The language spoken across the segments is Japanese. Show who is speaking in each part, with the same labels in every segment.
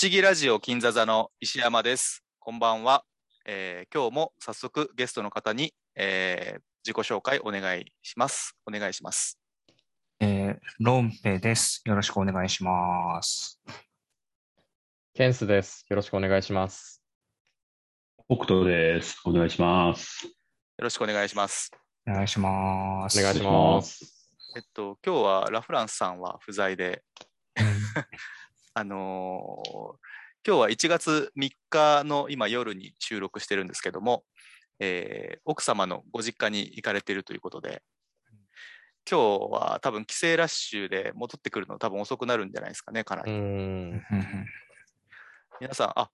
Speaker 1: 思議ラジオ金座座の石山です。こんばんは。えー今日も早速ゲストの方に、えー自己紹介お願いします。お願いします。
Speaker 2: えー、ロンペです。よろしくお願いします。
Speaker 3: ケンスです。よろしくお願いします。
Speaker 4: 北斗です。お願いします。
Speaker 1: よろしくお願いします。
Speaker 2: お願いします。
Speaker 3: お願いします。
Speaker 1: えっと、今日はラフランスさんは不在で、
Speaker 2: うん
Speaker 1: あのー今日は1月3日の今夜に収録してるんですけども、えー奥様のご実家に行かれているということで、今日は多分帰省ラッシュで戻ってくるの多分遅くなるんじゃないですかね、かなり。皆さん、あ、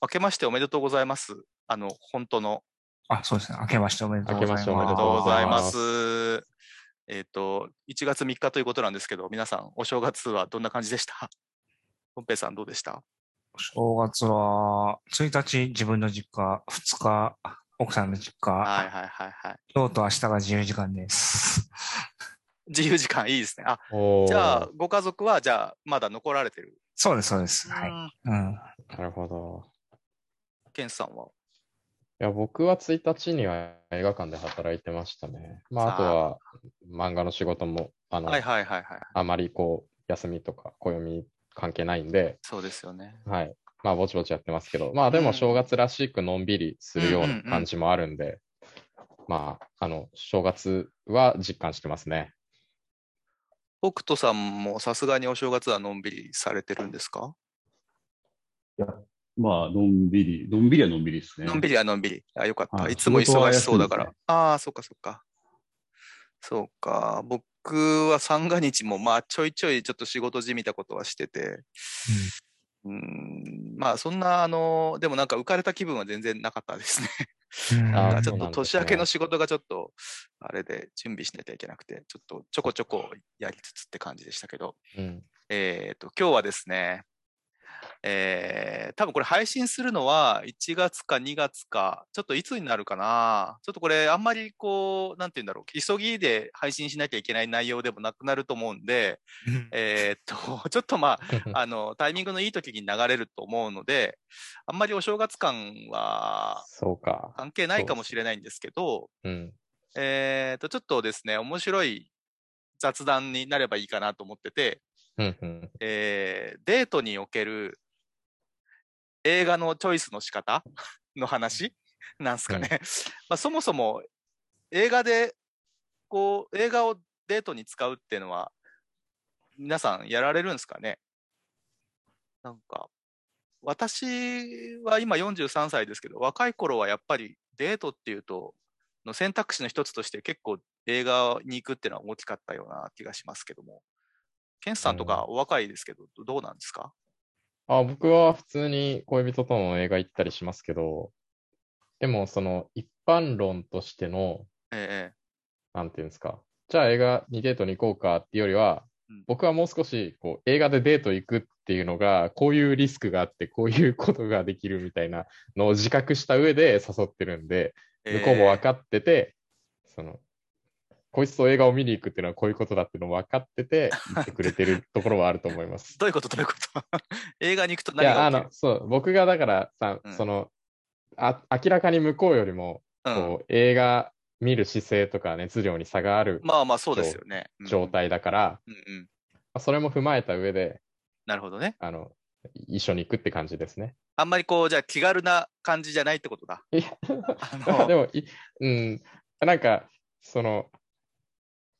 Speaker 1: 明けましておめでとうございます。あの、本当の。
Speaker 2: あ、そうですね。明けましておめでとうございます。
Speaker 3: 明けましておめで
Speaker 1: とうございま。
Speaker 3: ありがとう
Speaker 1: えっ、と、1月3日ということなんですけど、皆さん、お正月はどんな感じでした？ポンペイさんどうでした？
Speaker 2: お正月は、1日自分の実家、2日奥さんの実家、
Speaker 1: はいはいはいはい。
Speaker 2: 今日と明日が自由時間です。
Speaker 1: 自由時間いいですね。あ、じゃあ、ご家族は、じゃあ、まだ残られてる？
Speaker 2: そうです、そうです。はい。
Speaker 1: うん
Speaker 2: うん。
Speaker 3: なるほど。
Speaker 1: ケンさんは？
Speaker 3: いや、僕は1日には映画館で働いてましたね。まあ、あとは漫画の仕事も、あの、
Speaker 1: はいはいはいはい。
Speaker 3: あまりこう、休みとか暦関係ないんで、
Speaker 1: そうですよね。
Speaker 3: はい。まあ、ぼちぼちやってますけど、まあ、で
Speaker 1: うん
Speaker 3: も正月らしくのんびりするようなん感じもあるんで、まあ、あの、正月は実感してますね。
Speaker 1: 北斗さんもさすがにお正月はのんびりされてるんですか、
Speaker 4: まあ、のんびり、のんびりはのんびりですね。
Speaker 1: のんびりはのんびり。あ、よかった。
Speaker 4: はい
Speaker 1: いつも忙しそうだから。ああ、そっかそっか。そうか。僕は三が日も、まあ、ちょいちょいちょっと仕事じみたことはしてて、うん、まあ、そんな、あの、でもなんか浮かれた気分は全然なかったですね。なんかちょっと年明けの仕事がちょっと、あれで準備しなきゃいけなくて、ちょっとちょこちょこやりつつって感じでしたけど、
Speaker 3: うん。
Speaker 1: えっと、今日はですね、えー、多分これ配信するのは1月か2月か、ちょっといつになるかな。ちょっとこれあんまりこう、なんて言うんだろう、急ぎで配信しなきゃいけない内容でもなくなると思うんで、えーっと、ちょっとまあ、あの、タイミングのいい時に流れると思うので、あんまりお正月感は
Speaker 3: そうか。
Speaker 1: 関係ないかもしれないんですけど、
Speaker 3: うん。
Speaker 1: えーっと、ちょっとですね、面白い雑談になればいいかなと思ってて、
Speaker 3: うんうん。
Speaker 1: えーデートにおける映画のチョイスの仕方？の話？なんすかね。まあ、そもそも映画で、こう、映画をデートに使うっていうのは、皆さんやられるんですかね？なんか、私は今43歳ですけど、若い頃はやっぱりデートっていうと、の選択肢の一つとして結構映画に行くっていうのは大きかったような気がしますけども。ケンスさんとかお若いですけど、どうなんですか？
Speaker 3: あ、僕は普通に恋人との映画行ったりしますけど、でもその一般論としての、
Speaker 1: ええ
Speaker 3: なんていうんですか、じゃあ映画にデートに行こうかっていうよりは
Speaker 1: うん、
Speaker 3: 僕はもう少しこう映画でデート行くっていうのが、こういうリスクがあって、こういうことができるみたいなのを自覚した上で誘ってるんで、
Speaker 1: ええ。
Speaker 3: 向こうも分かってて、その、こいつと映画を見に行くっていうのはこういうことだっていうのを分かってて、言ってくれてるところはあると思います。
Speaker 1: どういうこと？どういうこと？映画に行くと
Speaker 3: いや、あ
Speaker 1: 何が起きる？
Speaker 3: の、そう、僕がだからさ、
Speaker 1: うん
Speaker 3: その、あ、明らかに向こうよりも、
Speaker 1: うん、
Speaker 3: こう、映画見る姿勢とか熱量に差がある
Speaker 1: まあまあそうですよね。うん
Speaker 3: 状。態だから、
Speaker 1: うんうん。
Speaker 3: まあそれも踏まえた上で、
Speaker 1: なるほどね。
Speaker 3: あの、一緒に行くって感じですね。
Speaker 1: あんまりこう、じゃあ気軽な感じじゃないってことだ。
Speaker 3: いや
Speaker 1: あの
Speaker 3: でもい、うん、なんか、その、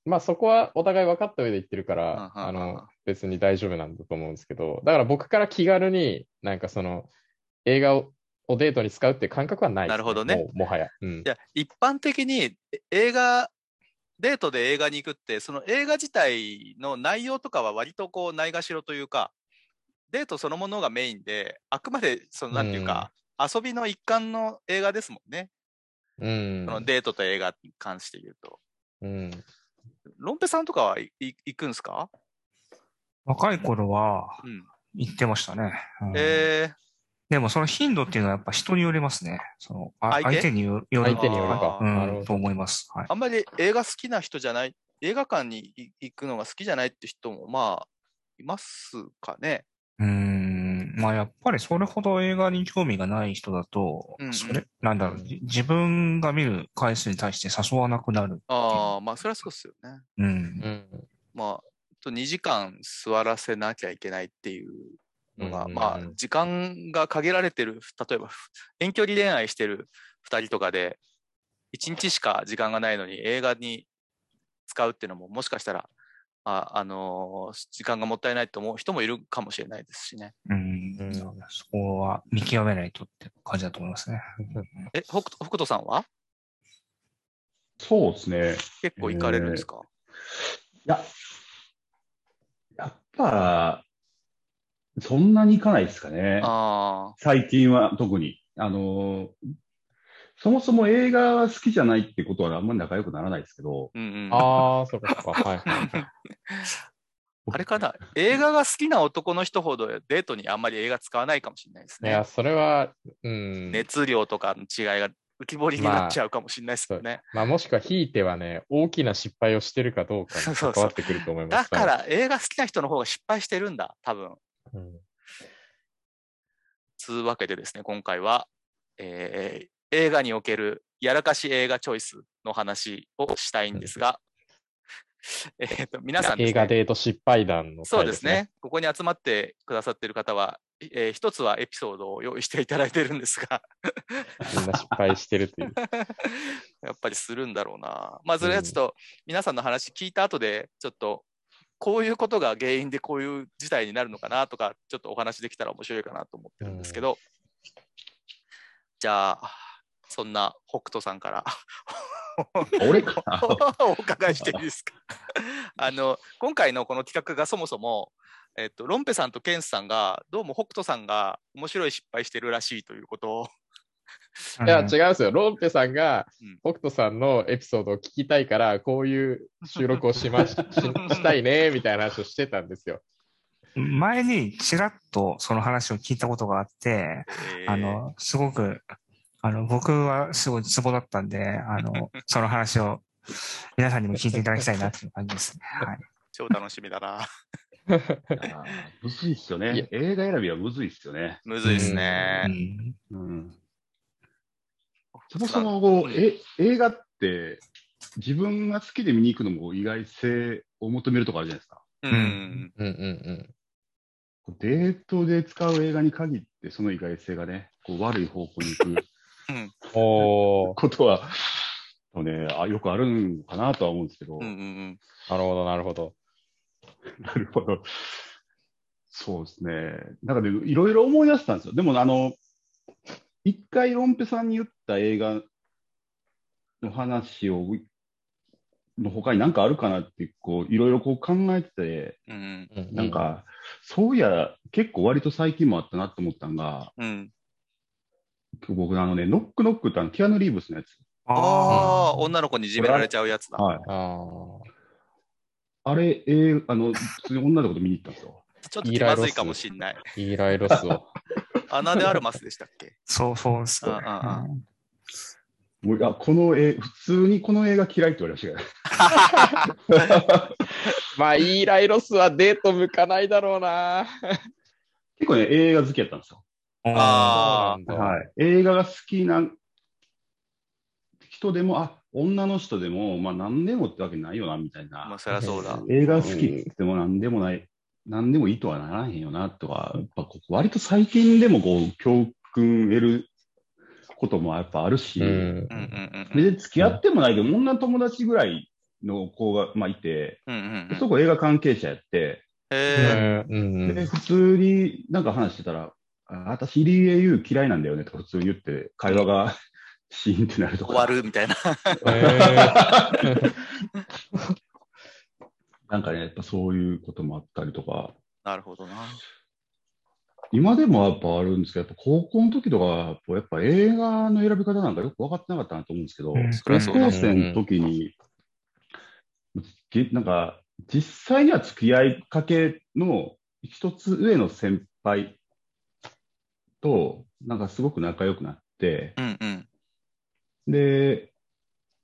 Speaker 3: まあそこはお互い分かった上で言ってるから、
Speaker 1: うんうんうん
Speaker 3: あの、別に大丈夫なんだと思うんですけど、だから僕から気軽になんかその、映画ををデートに使うって感覚はないです、
Speaker 1: なるほどね
Speaker 3: もはや。うん
Speaker 1: い。や、一般的にえ映画、デートで映画に行くって、その映画自体の内容とかは割とこう、ないがしろというか、デートそのものがメインで、あくまで、その、なんていうか、遊びの一環の映画ですもんね。
Speaker 3: うん
Speaker 1: そのデートと映画に関して言うと。
Speaker 3: うん。
Speaker 1: ロンペさんとかはいい行くんすか？
Speaker 2: 若い頃は
Speaker 1: うん。
Speaker 2: 行ってましたね。うん
Speaker 1: えー、
Speaker 2: でもその頻度っていうのはやっぱ人によりますね。そのあ
Speaker 1: 相手？
Speaker 2: によよる
Speaker 3: 相手によるか。
Speaker 2: うん、と思います。はい。
Speaker 1: あんまり映画好きな人じゃない、映画館にい行くのが好きじゃないって人もまあ、いますかね。
Speaker 2: うーん。まあやっぱりそれほど映画に興味がない人だと、
Speaker 1: うんうん
Speaker 2: それ、なんだろう、じ自分が見る回数に対して誘わなくなる。
Speaker 1: ああ、まあそれはそうですよね。
Speaker 2: うん。
Speaker 3: うん。
Speaker 1: まあ、と2時間座らせなきゃいけないっていうのが、
Speaker 3: うんうんうん
Speaker 1: まあ、時間が限られてる、例えば、遠距離恋愛してる2人とかで、1日しか時間がないのに映画に使うっていうのも、もしかしたら、あ、あのー時間がもったいないと思う人もいるかもしれないですしね。
Speaker 2: うん。
Speaker 3: うん
Speaker 2: そこは見極めないとって感じだと思いますね。
Speaker 1: え、北斗北斗さんは？
Speaker 4: そうですね。
Speaker 1: 結構行かれるんですか、
Speaker 4: いや、やっぱ、そんなにいかないですかね。
Speaker 1: あ
Speaker 4: 最近は特に。あの、そもそも映画が好きじゃないってことはあんまり仲良くならないですけど、
Speaker 1: あ、うんうん。
Speaker 3: ああ、そうかそうか。はいはい。
Speaker 1: あれかな映画が好きな男の人ほどデートにあんまり映画使わないかもしれないですね。
Speaker 3: いや、それは、うん。
Speaker 1: 熱量とかの違いが浮き彫りになっちゃうかもしれないですけどね。
Speaker 3: まあ、もしくは、ひいてはね、大きな失敗をしてるかどうかに関わってくると思います。
Speaker 1: だから映画好きな人の方が失敗してるんだ、多分。
Speaker 3: うん、
Speaker 1: つうわけでですね、今回は、えー映画におけるやらかし映画チョイスの話をしたいんですが、えーと皆さんね
Speaker 3: 映画デート失敗談の回
Speaker 1: そうですね。。ここに集まってくださっている方は、えー一つはエピソードを用意していただいてるんですが、
Speaker 3: みんな失敗してるという。
Speaker 1: やっぱりするんだろうな。まあ、それはちょっと皆さんの話聞いた後で、ちょっとこういうことが原因でこういう事態になるのかなとか、ちょっとお話できたら面白いかなと思ってるんですけど、じゃあ、そんな北斗さんから。
Speaker 4: 俺かな？
Speaker 1: お伺いしていいですか？あの今回のこの企画がそもそも、えっと、ロンペさんとケンスさんがどうも北斗さんが面白い失敗してるらしいということを。
Speaker 3: いや、
Speaker 2: うん。
Speaker 3: 違うんですよ。ロンペさんが
Speaker 1: うん、
Speaker 3: 北斗さんのエピソードを聞きたいから、こういう収録をしましししたいね、みたいな話をしてたんですよ。
Speaker 2: 前にちらっとその話を聞いたことがあって、
Speaker 1: えー。
Speaker 2: あの、すごく、あの、僕はすごいツボだったんで、あの、その話を皆さんにも聞いていただきたいなっていう感じですね。はい。
Speaker 1: 超楽しみだな。
Speaker 4: むずいっすよね。映画選びはむずいっすよね。
Speaker 1: むずいです
Speaker 2: う
Speaker 1: ね。
Speaker 2: ん
Speaker 4: うん。そもそもこう、え、映画って、自分が好きで見に行くのも意外性を求めるとこあるじゃないですか。
Speaker 1: うん。
Speaker 3: うんうん
Speaker 4: デートで使う映画に限って、その意外性がね、こう悪い方向に行く
Speaker 3: うん。おー、
Speaker 4: ことは、ね、あよくあるんかなとは思うんですけど、
Speaker 1: うんうんうん
Speaker 3: なるほど、なるほど。
Speaker 4: なるほど。そうですね。なんかね、いろいろ思い出したんですよ。でも、あの、一回ロンペさんに言った映画の話を、の他に何かあるかなって、こう、いろいろこう考えてて、
Speaker 1: うん
Speaker 3: う
Speaker 4: なん、か、そういや、結構割と最近もあったなと思ったのが、
Speaker 1: うん。
Speaker 4: 僕、あのね、ノックノックってあの、キアヌ・リーブスのやつ。
Speaker 1: ああ、女の子にいじめられちゃうやつだ。
Speaker 4: はい。
Speaker 3: あ
Speaker 4: あれ、えー、あの、普通に女の子と見に行ったんですよ。
Speaker 1: ちょっと気まずいかもしんない。
Speaker 3: ー、イーライロスを。
Speaker 1: アナでアルマスでしたっけ？
Speaker 2: そうそうですね。
Speaker 1: うんうんうん
Speaker 2: うん
Speaker 4: もういや、この映普通にこの映画嫌いって言われました。
Speaker 3: まあ、イーライロスはデート向かないだろうな。
Speaker 4: 結構ね、映画好きやったんですよ。
Speaker 1: あ
Speaker 3: そうなんだ
Speaker 4: はい。映画が好きな人でも、あ、女の人でも、まあ何でもってわけないよな、みたい
Speaker 1: あ、まあ
Speaker 4: な。
Speaker 1: そりゃそうだ。
Speaker 4: 映画好きって言っても何でもない、何でもいいとはならへんよな、とか、やっぱこう割と最近でもこう、教訓得ることもやっぱあるし、
Speaker 3: うん
Speaker 1: うんうんうん。
Speaker 4: で、付き合ってもないけど、女友達ぐらいの子が、まあいて、
Speaker 1: うんうんうん
Speaker 4: そこ映画関係者やって、
Speaker 1: へえ。
Speaker 3: うんうん
Speaker 4: で、普通になんか話してたら、あ私、入江優嫌いなんだよねとか普通に言って、会話が シーンってなるとか。
Speaker 1: 終わるみたいな。
Speaker 3: え
Speaker 4: なんかね、やっぱそういうこともあったりとか、
Speaker 1: なるほどな。
Speaker 4: 今でもやっぱあるんですけど、やっぱ高校の時とか、やっぱ映画の選び方なんかよく分かってなかったなと思うんですけど、高校生の時に、じなんか、実際には付き合いかけの一つ上の先輩と、なんかすごく仲良くなって、
Speaker 1: うんうん。
Speaker 4: で、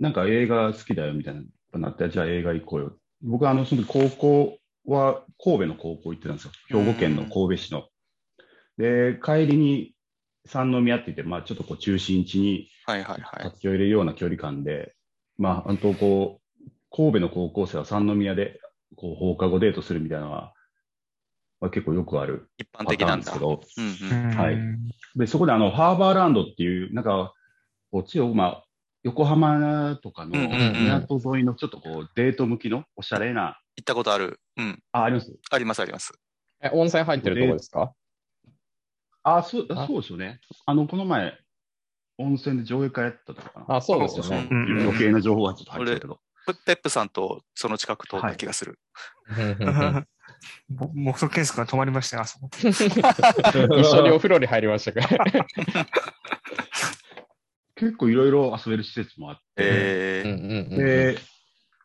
Speaker 4: なんか映画好きだよみたいななって、じゃあ映画行こうよ。僕はあの、その時高校は神戸の高校行ってたんですよ。兵庫県の神戸市の。で、帰りに三宮って言って、まあちょっとこう中心地に
Speaker 1: はいはいはい。
Speaker 4: 立ち寄れるような距離感で、まあ本当こう、神戸の高校生は三宮でこう放課後デートするみたいなのは、まあ、結構よくある
Speaker 1: 一般的なん
Speaker 4: ですけど、
Speaker 1: うんうん。
Speaker 4: はいで、そこであの、ハーバーランドっていう、なんか、こっちを、まあ、横浜とかの港沿いのちょっとこう、デート向きのおしゃれな、
Speaker 1: 行ったことある。うん。
Speaker 4: あ、あります？
Speaker 1: ありますあります。
Speaker 3: え、温泉入ってるとこですか？
Speaker 4: あ、そう、
Speaker 3: あ
Speaker 4: そうですよね。あの、この前、温泉で上映会やったとかな。
Speaker 3: あ、そうですよね。
Speaker 2: うんうん
Speaker 4: 余計な情報がちょっと入ってたけど。
Speaker 1: ペペップさんとその近く通った気がする。
Speaker 2: とケンスが泊まりましたよ、あそこ。
Speaker 3: 一緒にお風呂に入りましたから。
Speaker 4: 結構いろいろ遊べる施設もあって、
Speaker 1: えー
Speaker 3: うんうんうん
Speaker 4: で、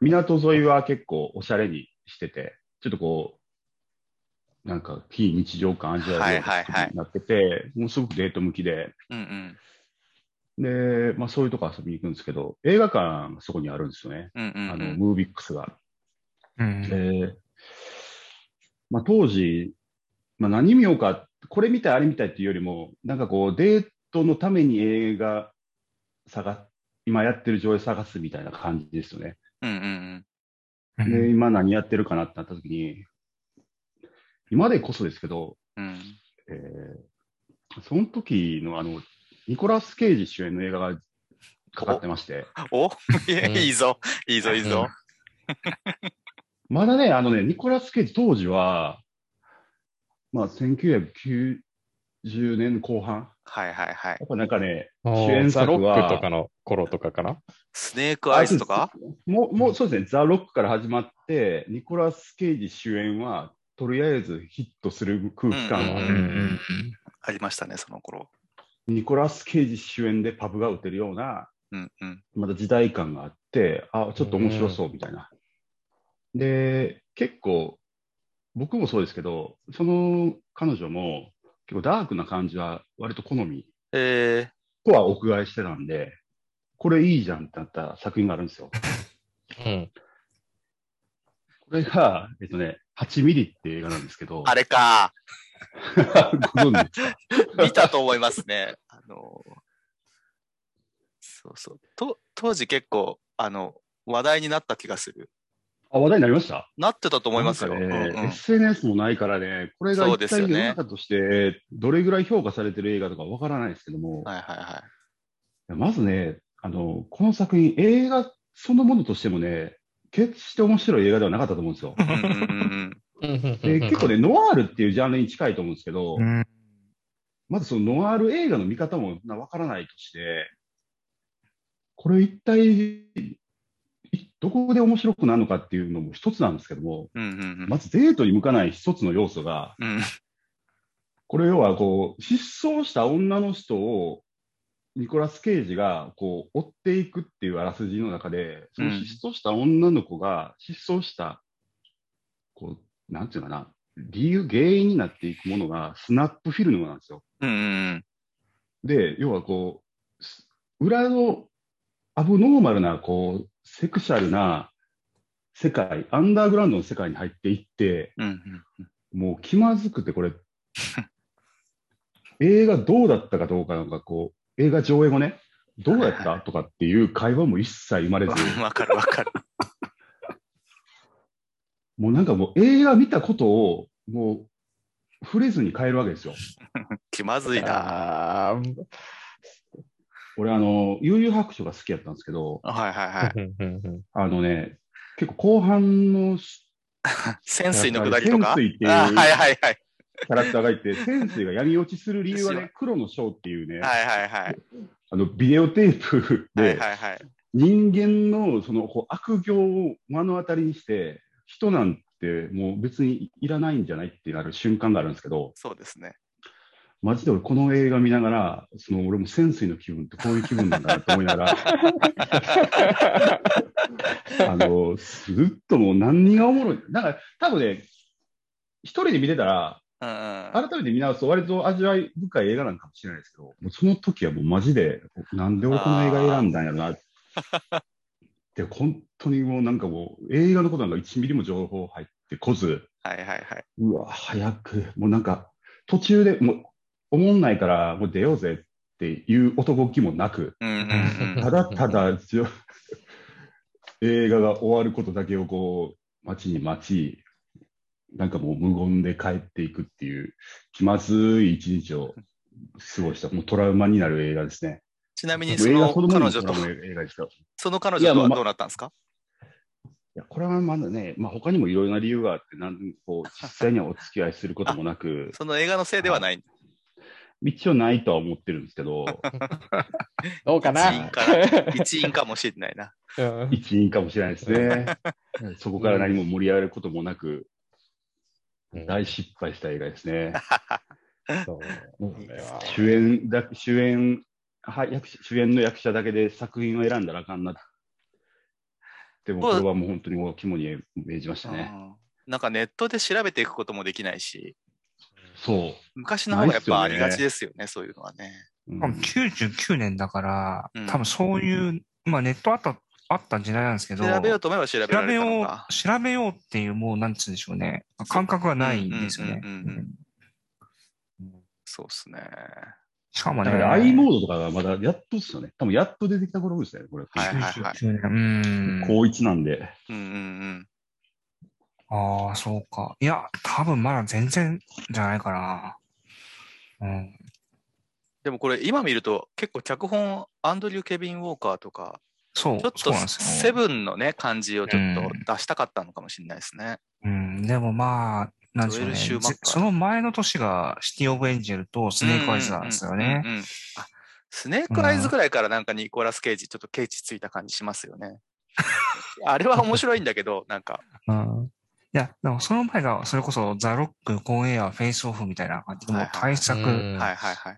Speaker 4: 港沿いは結構おしゃれにしてて、ちょっとこう、なんか非日常感味わえるような
Speaker 1: はいはいはい
Speaker 4: 作りになってて、もうすごくデート向きで、
Speaker 1: うん
Speaker 4: で、まあそういうとこ遊びに行くんですけど、映画館がそこにあるんですよね。
Speaker 1: うん。うんうん
Speaker 4: あの、
Speaker 1: うん。
Speaker 4: ムービックスが。
Speaker 2: うん。
Speaker 4: で、まあ当時、まあ何見ようか、これ見たい、あれ見たいっていうよりも、なんかこうデートのために映画探、今やってる上映探すみたいな感じですよね。
Speaker 1: うんうん
Speaker 2: うん
Speaker 4: で、今何やってるかなってなった時に、今でこそですけど、
Speaker 1: うん。うん。
Speaker 4: えーその時のあの、ニコラス・ケイジ主演の映画がかかってまして、
Speaker 1: おいいぞ。いいぞいいぞ。
Speaker 4: まだね、あのね、ニコラス・ケイジ当時は、まあ、1990年後半。
Speaker 1: はいはいはい。
Speaker 4: やっぱなんかね、
Speaker 3: 主
Speaker 4: 主演
Speaker 3: ザ・ロ
Speaker 4: 作は
Speaker 3: ックとかの頃とかかな？
Speaker 1: スネークアイスとか？
Speaker 4: もう、もうそうですね、ザ・ロックから始まって、ニコラス・ケイジ主演は、とりあえずヒットする空気感は、
Speaker 1: うん
Speaker 2: うんうん
Speaker 1: ありましたね、その頃。
Speaker 4: ニコラス・ケイジ主演でパブが打てるような、
Speaker 1: うんうん。
Speaker 4: まだ時代感があって、あ、ちょっと面白そうみたいな。で、結構、僕もそうですけど、その彼女も結構ダークな感じは割と好み
Speaker 1: え
Speaker 4: とはお伺いしてたんで、これいいじゃんってなった作品があるんですよ。
Speaker 3: うん。
Speaker 4: これが、えっとね、8ミリって映画なんですけど、
Speaker 1: ー、あれか。
Speaker 4: ご存知ですか？
Speaker 1: 見たと思いますね。あの、そうそう。と、当時結構、あの、話題になった気がする。
Speaker 4: あ、話題になりました？
Speaker 1: なってたと思いますよ。
Speaker 4: ね
Speaker 1: うんうん
Speaker 4: SNS もないからね、これが一体世の中としてどれぐらい評価されてる映画とかわからないですけども、
Speaker 1: はいはいはい。
Speaker 4: まずね、あの、この作品、映画そのものとしてもね、決して面白い映画ではなかったと思うんですよ。で結構ね、ノワールっていうジャンルに近いと思うんですけど、
Speaker 2: うん
Speaker 4: まずそのノワール映画の見方もなわからないとして、これ一体、いどこで面白くなるのかっていうのも一つなんですけども、
Speaker 1: うん。うんうんうん
Speaker 4: まずデートに向かない一つの要素が、
Speaker 1: うん。
Speaker 4: これ要はこう、失踪した女の人を、ニコラス・ケイジがこう追っていくっていうあらすじの中で、その失踪した女の子が失踪した、こう、なんていうかな、理由、原因になっていくものがスナップフィルムなんですよ。
Speaker 1: うんうん
Speaker 4: で、要はこう、す裏のアブノーマルな、こう、セクシャルな世界、アンダーグラウンドの世界に入っていって、
Speaker 1: うん。うんうん
Speaker 4: もう気まずくて、これ、映画どうだったかどうかなんかこう、映画上映後ね、どうやった？とかっていう会話も一切生まれず、
Speaker 1: うん。わかるわかる。
Speaker 4: もうなんかもう映画見たことを、もう触れずに帰るわけですよ。
Speaker 1: 気まずいな。
Speaker 4: 俺、あの、悠々白書が好きやったんですけど、
Speaker 1: はいはいはい。
Speaker 4: あのね、結構後半の
Speaker 1: 潜水のくだりとか？
Speaker 4: 潜水っていう
Speaker 1: あはいはいはい。
Speaker 4: キャラクターがいて、潜水が闇落ちする理由はね、黒の章っていうね、
Speaker 1: はいはいはい。
Speaker 4: あのビデオテープ
Speaker 1: はい
Speaker 4: で、
Speaker 1: はいはい。
Speaker 4: 人間のそのこう悪行を目の当たりにして、人なんてもう別にいらないんじゃないってなる瞬間があるんですけど、
Speaker 1: そうですね。
Speaker 4: マジで俺この映画見ながら、その俺も潜水の気分ってこういう気分なんだなと思いながら、あの、ずっともう何がおもろい。なんか多分ね、一人で見てたら。改めて見直すと割と味わい深い映画なんかもしれないですけど、もうその時はもうマジで、なんで俺この映画選んだんやろな。で、本当にもうなんかもう映画のことなんか1ミリも情報入ってこず、
Speaker 1: はいはいはい。
Speaker 4: うわ、早く、もうなんか途中で、もう思んないから、もう出ようぜっていう男気もなく。ただただ映画が終わることだけをこう、待ちに待ち、なんかもう無言で帰っていくっていう、気まずい一日を過ごした、もうトラウマになる映画ですね。
Speaker 1: ちなみにその彼女と。その彼女とはどうなったんですか？
Speaker 4: いや、これはまだね、まあ他にもいろいろな理由があって、なんこう、実際にはお付き合いすることもなく、
Speaker 1: その映画のせいではない。
Speaker 4: 一応ないとは思ってるんですけど、
Speaker 3: どうかな？
Speaker 1: 一員から一員かもしれないな。
Speaker 3: うん
Speaker 4: 一員かもしれないですね。そこから何も盛り上がることもなく、
Speaker 3: うん
Speaker 4: 大失敗した映画ですね。主演だ、主演、は役者主演の役者だけで作品を選んだらあかんな。でも、これはもう本当にもう肝に銘じましたね。
Speaker 1: うんなんかネットで調べていくこともできないし、
Speaker 4: そう。
Speaker 1: 昔の方がやっぱありがちですよね、そういうのはね。
Speaker 4: うん
Speaker 2: 多分99年だから
Speaker 1: うん、
Speaker 2: 多分そういう、まあネットあった、あった時代なんですけど、
Speaker 1: 調べようと思えば調べられ
Speaker 2: 調べよう調べようっていう、もう、なんつうんでしょうね。感覚がないんですよね
Speaker 1: そうですね。
Speaker 2: しかもね、
Speaker 4: だから i モードとかがまだやっとですよね。多分やっと出てきた頃ですね、これ。
Speaker 1: はいはいはい。
Speaker 2: 99年。うん。
Speaker 4: 高一なんで。
Speaker 1: うんうんうん。
Speaker 2: ああ、そうか。いや、多分まだ全然じゃないかな。うん。
Speaker 1: でもこれ今見ると結構脚本アンドリュー・ケビン・ウォーカーとか、
Speaker 2: そう、
Speaker 1: ちょっと。セブンのね、感じをちょっと出したかったのかもしれないですね。
Speaker 2: うん、でもまあ、なんでしょうね。その前の年がシティ・オブ・エンジェルとスネーク・アイズなんですよね。
Speaker 1: スネークアイズぐらいからなんかニコラス・ケイジちょっとケイチついた感じしますよね。あれは面白いんだけど、なんか、
Speaker 2: うん。いや、でもその前が、それこそザ・ロック、コーンエア、フェイスオフみたいな感じで、もう大作
Speaker 3: うん。
Speaker 1: はいはいはい。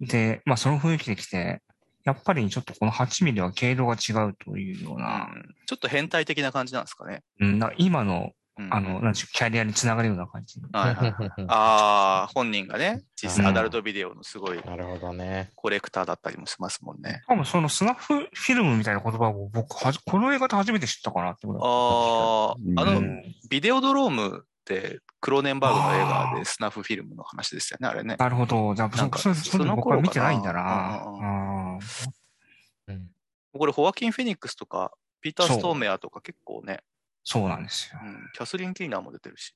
Speaker 2: で、まあその雰囲気で来て、やっぱりちょっとこの8ミリは経路が違うというような、
Speaker 1: うん。ちょっと変態的な感じなんですかね。
Speaker 2: うん、今の、
Speaker 1: うん
Speaker 2: あの、なんでしょう、キャリアにつながるような感じ。
Speaker 1: はいはいはいああ、本人がね、実際
Speaker 2: うん
Speaker 1: アダルトビデオのすごい
Speaker 3: なるほどね。
Speaker 1: コレクターだったりもしますもんね。
Speaker 2: 多分そのスナッフフィルムみたいな言葉を僕この映画で初めて知ったかなってこと
Speaker 1: ああ、あの、
Speaker 4: うん
Speaker 1: ビデオドロームってクローネンバーグの映画でスナフフィルムの話ですよね、あれね。
Speaker 2: なるほど。じゃあ、
Speaker 1: なんか
Speaker 2: そ、
Speaker 1: の
Speaker 2: 僕は見てないんだな。
Speaker 1: うんこれ、ホワキン・フェニックスとか、ピーター・ストーメアとか結構ね、
Speaker 2: そうなんですよ
Speaker 1: う。ん、キャスリン・キーナーも出てるし。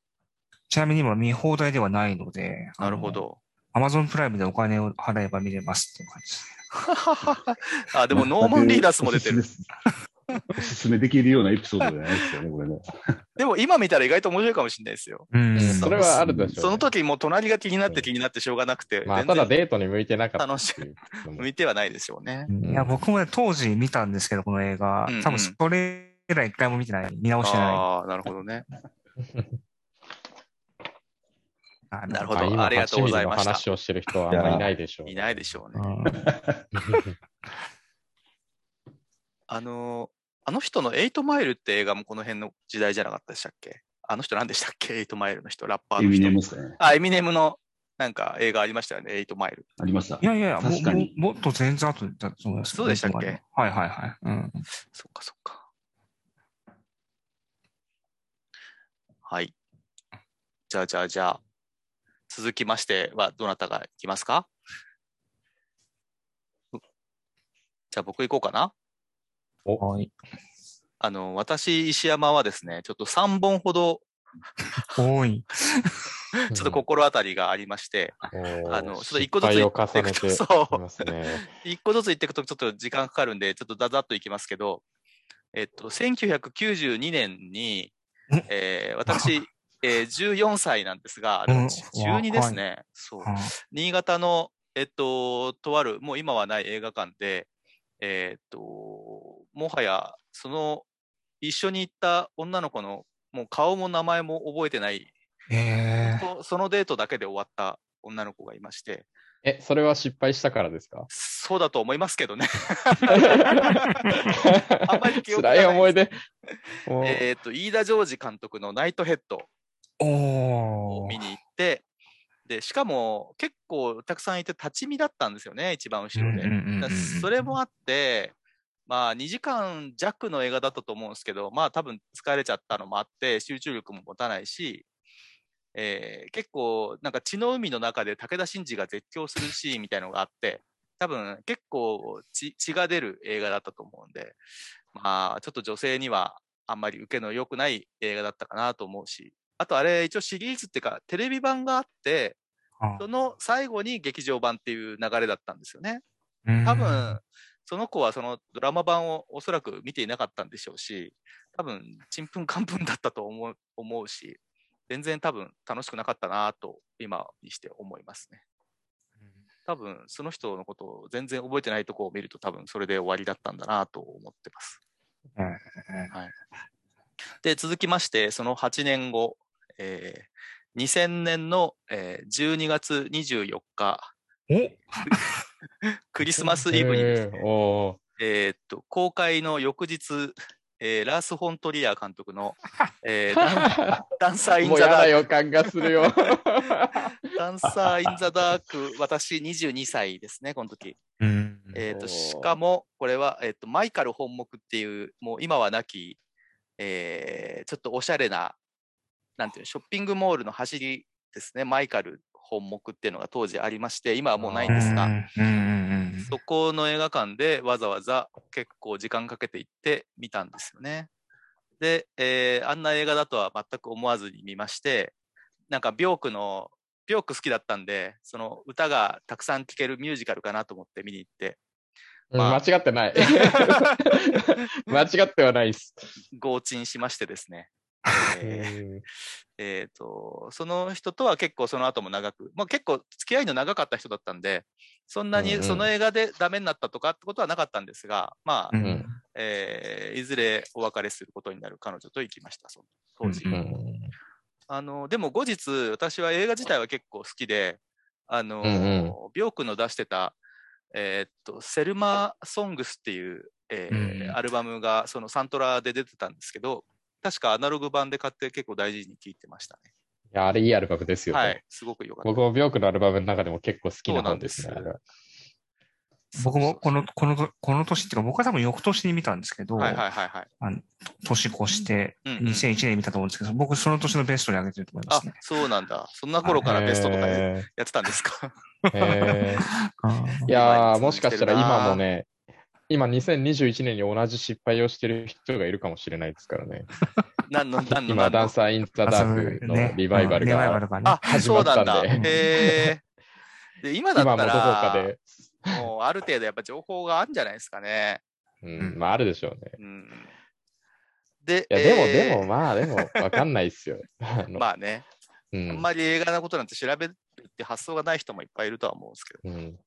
Speaker 2: ちなみに今見放題ではないので、
Speaker 1: なるほ。ど。
Speaker 2: アマゾンプライムでお金を払えば見れますっていう感じですね。
Speaker 1: あ、でもノーマン・リーダースも出てる。
Speaker 4: おすすめ。できるようなエピソードじゃないですよね、これね。
Speaker 1: でも今見たら意外と面白いかもしれないですよ。
Speaker 2: うん
Speaker 3: うんそれはあるでしょうね。
Speaker 1: その時もう隣が気になって気になってしょうがなくて、
Speaker 3: まあ、
Speaker 1: 全
Speaker 3: ただ
Speaker 1: 然
Speaker 3: デートに向いてなかった
Speaker 1: 楽しい向いてはないでしょうね。
Speaker 2: いや、僕もね、当時見たんですけど、この映画
Speaker 1: うんうん。
Speaker 2: 多分それ以来一回も見てない。見直してない。
Speaker 1: ああ、なるほどね。
Speaker 2: あ
Speaker 1: なるほどありがとうございました
Speaker 3: 8ミリの話をしてる人はあんまりいないでしょう。
Speaker 1: いないでしょうね。
Speaker 2: うん
Speaker 1: あのー、あの人のエイトマイルって映画もこの辺の時代じゃなかったでしたっけ？あの人何でしたっけ？エイトマイルの人、ラッパーの人
Speaker 4: エミネムですかね。
Speaker 1: あ、エミネムのなんか映画ありましたよね、エイトマイル。
Speaker 4: ありました
Speaker 2: い。やいや、も
Speaker 4: 確かに
Speaker 2: ももっと全然後だと思います。
Speaker 1: そうでしたっけ？
Speaker 2: はいはいはい。うん。
Speaker 1: そっかそっか。はい。じゃあじゃあじゃあ、続きましてはどなたがいきますか？うじゃあ僕行こうかな。
Speaker 2: はい。
Speaker 1: あの、私、石山はですね、ちょっと3本ほど、
Speaker 2: 多い。
Speaker 1: ちょっと心当たりがありまして、あのちょっと一個ずつ言っていくとそう。一個ずつ言っていくとちょっと時間かかるんで、ちょっとざざっといきますけど、えっと、1992年に
Speaker 2: ん、
Speaker 1: えー私、えー14歳なんですが、
Speaker 2: うん。
Speaker 1: 12ですね。そう。
Speaker 2: あ
Speaker 1: 新潟の、えっと、とある、もう今はない映画館で、えっと、もはや、その、一緒に行った女の子の、もう顔も名前も覚えてない、
Speaker 2: ええ
Speaker 1: そそのデートだけで終わった女の子がいまして、
Speaker 3: え、それは失敗したからですか？
Speaker 1: そうだと思いますけどね。あんまり記憶がない
Speaker 3: 辛い思い出。
Speaker 1: えっと、飯田ジョージ監督のナイトヘッドを見に行って、で、しかも結構たくさんいて立ち見だったんですよね、一番後ろで。それもあって、まあ2時間弱の映画だったと思うんですけど、まあ多分疲れちゃったのもあって、集中力も持たないし、えー結構なんか血の海の中で武田真治が絶叫するシーンみたいのがあって、多分結構血血が出る映画だったと思うんで、まあちょっと女性にはあんまり受けの良くない映画だったかなと思うし、あとあれ一応シリーズっていうかテレビ版があって、
Speaker 2: あ
Speaker 1: その最後に劇場版っていう流れだったんですよね。
Speaker 2: うん
Speaker 1: 多分、その子はそのドラマ版をおそらく見ていなかったんでしょうし、多分、ちんぷんかんぷんだったと思う思うし、全然多分楽しくなかったなと今にして思いますね。多分、その人のことを全然覚えてないとこを見ると多分それで終わりだったんだなと思ってます。
Speaker 2: うん。
Speaker 1: で、続きまして、その8年後、えー2000年の、えー12月24日、
Speaker 2: お
Speaker 1: クリスマスイブにね。えーっと、公開の翌日、えーラース・フォントリアー監督の、えーダンダンサー・イン・ザ・ダー
Speaker 3: やだ予感がするよ。
Speaker 1: ク、ダンサー・イン・ザ・ダーク、私22歳ですね、この時。
Speaker 2: うん
Speaker 1: えーっと、しかも、これは、えーっと、マイカル本木っていう、もう今はなき、えーちょっとおしゃれな、なんていうの、ショッピングモールの走りですね、マイカル本木っていうのが当時ありまして、今はもうないんですが、そこの映画館でわざわざ結構時間かけて行って見たんですよね。で、えーあんな映画だとは全く思わずに見まして、なんかビョークの、ビョーク好きだったんで、その歌がたくさん聴けるミュージカルかなと思って見に行って、
Speaker 3: うん
Speaker 1: まあ
Speaker 3: 間違ってない。間違ってはないです。
Speaker 1: 合鎮しましてですね。えー。
Speaker 3: うん
Speaker 1: えーと、その人とは結構その後も長く、まあ、結構付き合いの長かった人だったんで、そんなにその映画でダメになったとかってことはなかったんですが、まあ、
Speaker 2: うん
Speaker 3: うん。
Speaker 1: えーいずれお別れすることになる彼女と行きました、その当時。
Speaker 2: うん
Speaker 3: うん。
Speaker 1: あのでも後日、私は映画自体は結構好きで、あの
Speaker 3: うんう
Speaker 1: ビョークの出してた、えーっと、セルマソングスっていう、えー
Speaker 2: うん。
Speaker 1: アルバムがそのサントラで出てたんですけど、確かアナログ版で買って結構大事に聴いてましたね。
Speaker 3: いや、あれいいアルバムですよね。
Speaker 1: はい、すごく良かった。
Speaker 3: 僕もビョークのアルバムの中でも結構好きな本ですね。
Speaker 2: 僕もこの、この、この年っていうか、僕は多分翌年に見たんですけど、
Speaker 1: はいはいはいはい。
Speaker 2: 年越して、
Speaker 1: うんうん
Speaker 2: 2001年に見たと思うんですけど、僕その年のベストに上げてると思いま
Speaker 1: あ
Speaker 2: すね。、
Speaker 1: そうなんだ。そんな頃からベストとかやってたんですか？
Speaker 3: いやー、もしかしたら今もね、今2021年に同じ失敗をしてる人がいるかもしれないですからね。
Speaker 1: 何の、何の、
Speaker 3: 今。ダンサー・イン・ザ・ダークのリバイバル
Speaker 2: リバイバ
Speaker 3: が
Speaker 2: ルがね。
Speaker 1: あ、
Speaker 3: 始ま
Speaker 1: そうなんだ。
Speaker 3: ったんで
Speaker 1: へーで、今だった
Speaker 3: らで、
Speaker 1: もうある程度やっぱ情報があるんじゃないですかね。
Speaker 3: うん、まああるでしょうね。
Speaker 1: うん。で、
Speaker 3: いや、でも、
Speaker 1: えー
Speaker 3: でも、まあ、でも、わかんないっすよ。
Speaker 1: まあね、
Speaker 3: うん
Speaker 1: あんまり映画のことなんて調べるって発想がない人もいっぱいいるとは思うんですけど。
Speaker 3: うん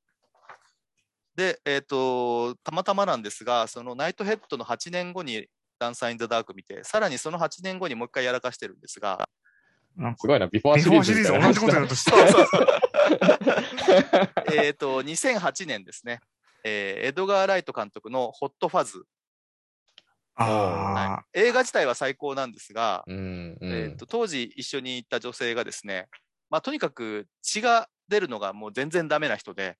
Speaker 1: で、えっ、と、たまたまなんですが、そのナイトヘッドの8年後にダンサー・イン・ザ・ダーク見て、さらにその8年後にもう一回やらかしてるんですが、
Speaker 2: なんか
Speaker 3: すごいな、ビフォシリ
Speaker 2: ーシリー
Speaker 3: ーズ
Speaker 2: 同じことやろうとして。
Speaker 1: そうそうそう。えっと、2008年ですね、えーエドガー・ライト監督のホット・ファズ、
Speaker 2: ああ、
Speaker 1: 映画自体は最高なんですが、
Speaker 3: うんうん。
Speaker 1: えー、と当時一緒に行った女性がですね、まあ、とにかく血が出るのがもう全然ダメな人で、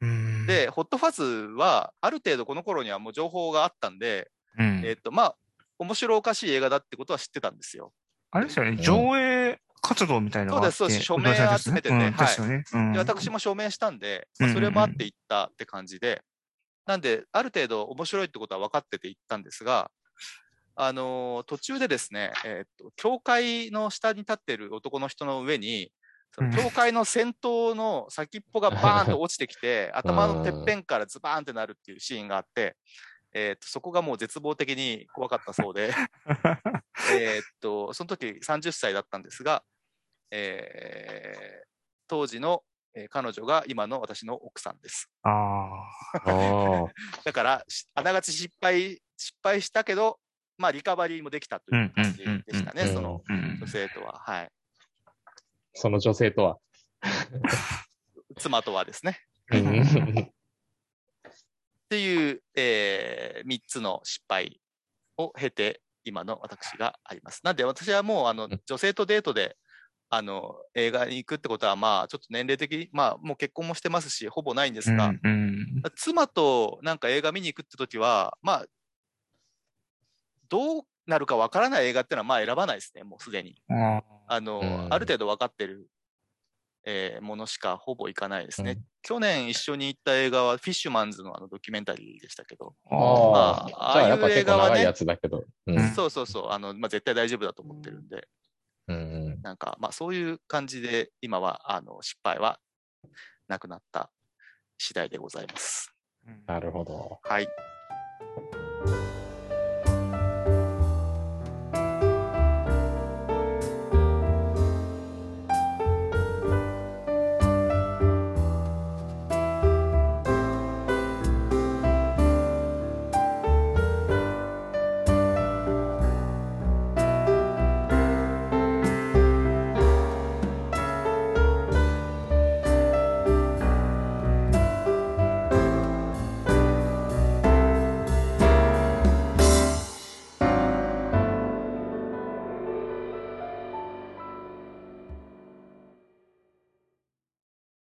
Speaker 2: うん、
Speaker 1: で、ホットファズはある程度この頃にはもう情報があったんで、
Speaker 2: うん。
Speaker 1: えっ、と、まあ、面白おかしい映画だってことは知ってたんですよ。
Speaker 2: あれですよね、
Speaker 3: ん。
Speaker 2: 上映活動みたいなのがあって。
Speaker 1: そうですそうです。署名集めてて
Speaker 2: うん
Speaker 1: はい。
Speaker 2: ですよね。うん。
Speaker 1: で私も署名したんで、まあ、
Speaker 2: うん
Speaker 1: それもあって行ったって感じで、なんで、ある程度面白いってことは分かってて行ったんですが、あのー途中でですね、えーっと、教会の下に立ってる男の人の上に、その
Speaker 2: うん
Speaker 1: 教会の先頭の先っぽがバーンと落ちてきて、頭のてっぺんからズバーンってなるっていうシーンがあって、えーっと、そこがもう絶望的に怖かったそうで、えーっと、その時30歳だったんですが、えー当時の、えー彼女が今の私の奥さんです。
Speaker 2: あ
Speaker 3: あー
Speaker 1: だから、しあながち失敗、失敗したけど、まあ、リカバリーもできたという感じでしたね、その
Speaker 2: あ、うん
Speaker 1: 女性とは。はい。
Speaker 3: その女性とは。
Speaker 1: 妻とはですね。
Speaker 3: うん
Speaker 1: っていう、え3つの失敗を経て、今の私があります。なんで、私はもう、あの
Speaker 3: うん、
Speaker 1: 女性とデートで、あの、映画に行くってことは、まあ、ちょっと年齢的に、まあ、もう結婚もしてますし、ほぼないんですが、
Speaker 2: うんうん
Speaker 1: 妻となんか映画見に行くって時は、まあ、どうなるかわからない映画ってのはまあ選ばないですね、もうすでに。
Speaker 2: あ
Speaker 1: あの、
Speaker 3: うん
Speaker 1: ある程度分かってる、えーものしかほぼいかないですね。
Speaker 3: うん
Speaker 1: 去年一緒に行った映画は、フィッシュマンズのあのドキュメンタリーでしたけど、
Speaker 2: あ
Speaker 3: ああ、
Speaker 1: ああいう映画はね
Speaker 3: 結構長いやつだけど。うん。
Speaker 2: うん
Speaker 1: そうそうそう、あのまあ、絶対大丈夫だと思ってるんで、
Speaker 3: うんうん
Speaker 1: なんか、まあ、そういう感じで、今はあの失敗はなくなった次第でございます。
Speaker 2: うん
Speaker 3: なるほど。
Speaker 1: はい。